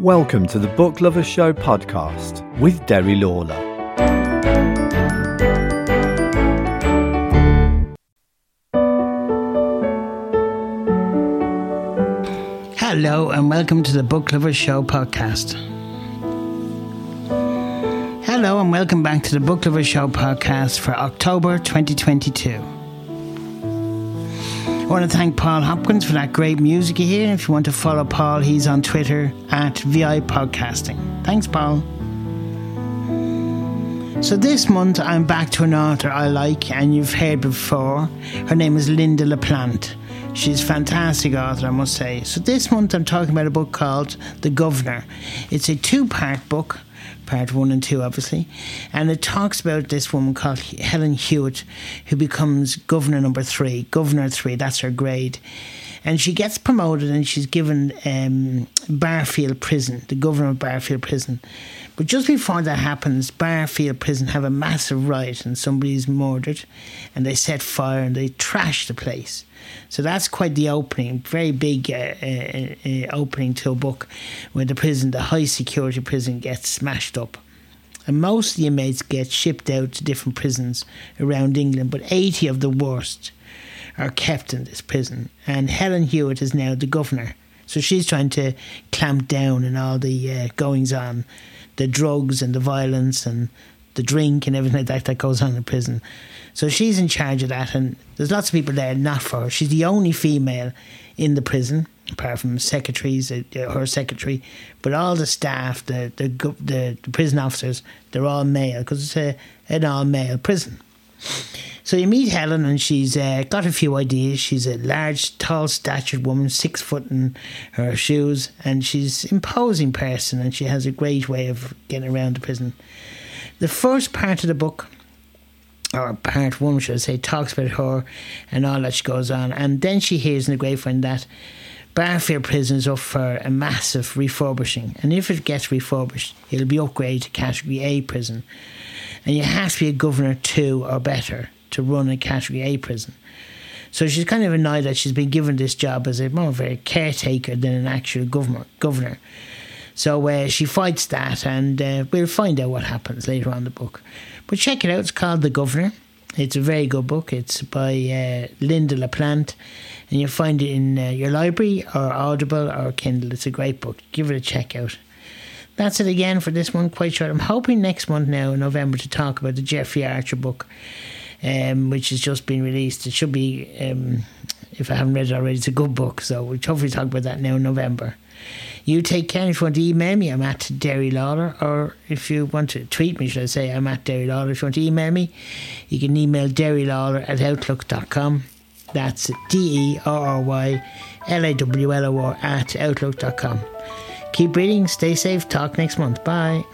Welcome to the Book Lovers Show podcast with Derry Lawlor. Hello, and welcome to the Book Lovers Show podcast. Hello, and welcome back to the Book Lovers Show podcast for October 2022. Want to thank Paul Hopkins for that great music you hear. If you want to follow Paul, he's on Twitter at VI Podcasting. Thanks, Paul. So this month I'm back to an author I like and you've heard before. Her name is Lynda La Plante. She's a fantastic author, I must say. So this month I'm talking about a book called The Governor. It's a two-part book, part one and two, obviously, and it talks about this woman called Helen Hewitt, who becomes governor number three. Governor three, that's her grade. And she gets promoted and she's given um, Barfield Prison, the governor of Barfield Prison. But just before that happens, Barfield Prison have a massive riot and somebody's murdered and they set fire and they trash the place. So that's quite the opening, very big uh, uh, uh, opening to a book where the prison, the high security prison, gets smashed up. And most of the inmates get shipped out to different prisons around England, but 80 of the worst are kept in this prison. And Helen Hewitt is now the governor. So she's trying to clamp down on all the uh, goings on, the drugs and the violence and the drink and everything like that that goes on in prison. So she's in charge of that, and there's lots of people there not for her. She's the only female in the prison, apart from secretaries, uh, her secretary, but all the staff, the the the, the prison officers, they're all male because it's a, an all male prison. So you meet Helen, and she's uh, got a few ideas. She's a large, tall, statured woman, six foot in her shoes, and she's imposing person, and she has a great way of getting around the prison. The first part of the book, or part one, should I say, talks about her and all that she goes on, and then she hears in the grapevine that Barfield Prison is up for a massive refurbishing, and if it gets refurbished, it'll be upgraded to Category A prison, and you have to be a governor two or better to run a Category A prison. So she's kind of annoyed that she's been given this job as a more of a caretaker than an actual governor. governor. So uh, she fights that, and uh, we'll find out what happens later on the book. But check it out. It's called The Governor. It's a very good book. It's by uh, Lynda La Plante, and you'll find it in uh, your library or Audible or Kindle. It's a great book. Give it a check out. That's it again for this one. Quite short. I'm hoping next month now in November to talk about the Jeffrey Archer book, um, which has just been released. It should be, um, if I haven't read it already, it's a good book. So we'll hopefully talk about that now in November. You take care. If you want to email me, I'm at Derry Lawlor. Or if you want to tweet me, should I say, I'm at Derry Lawlor. If you want to email me, you can email Derry Lawlor at outlook.com. That's D E R R Y L A W L O R at outlook.com. Keep reading, stay safe, talk next month. Bye.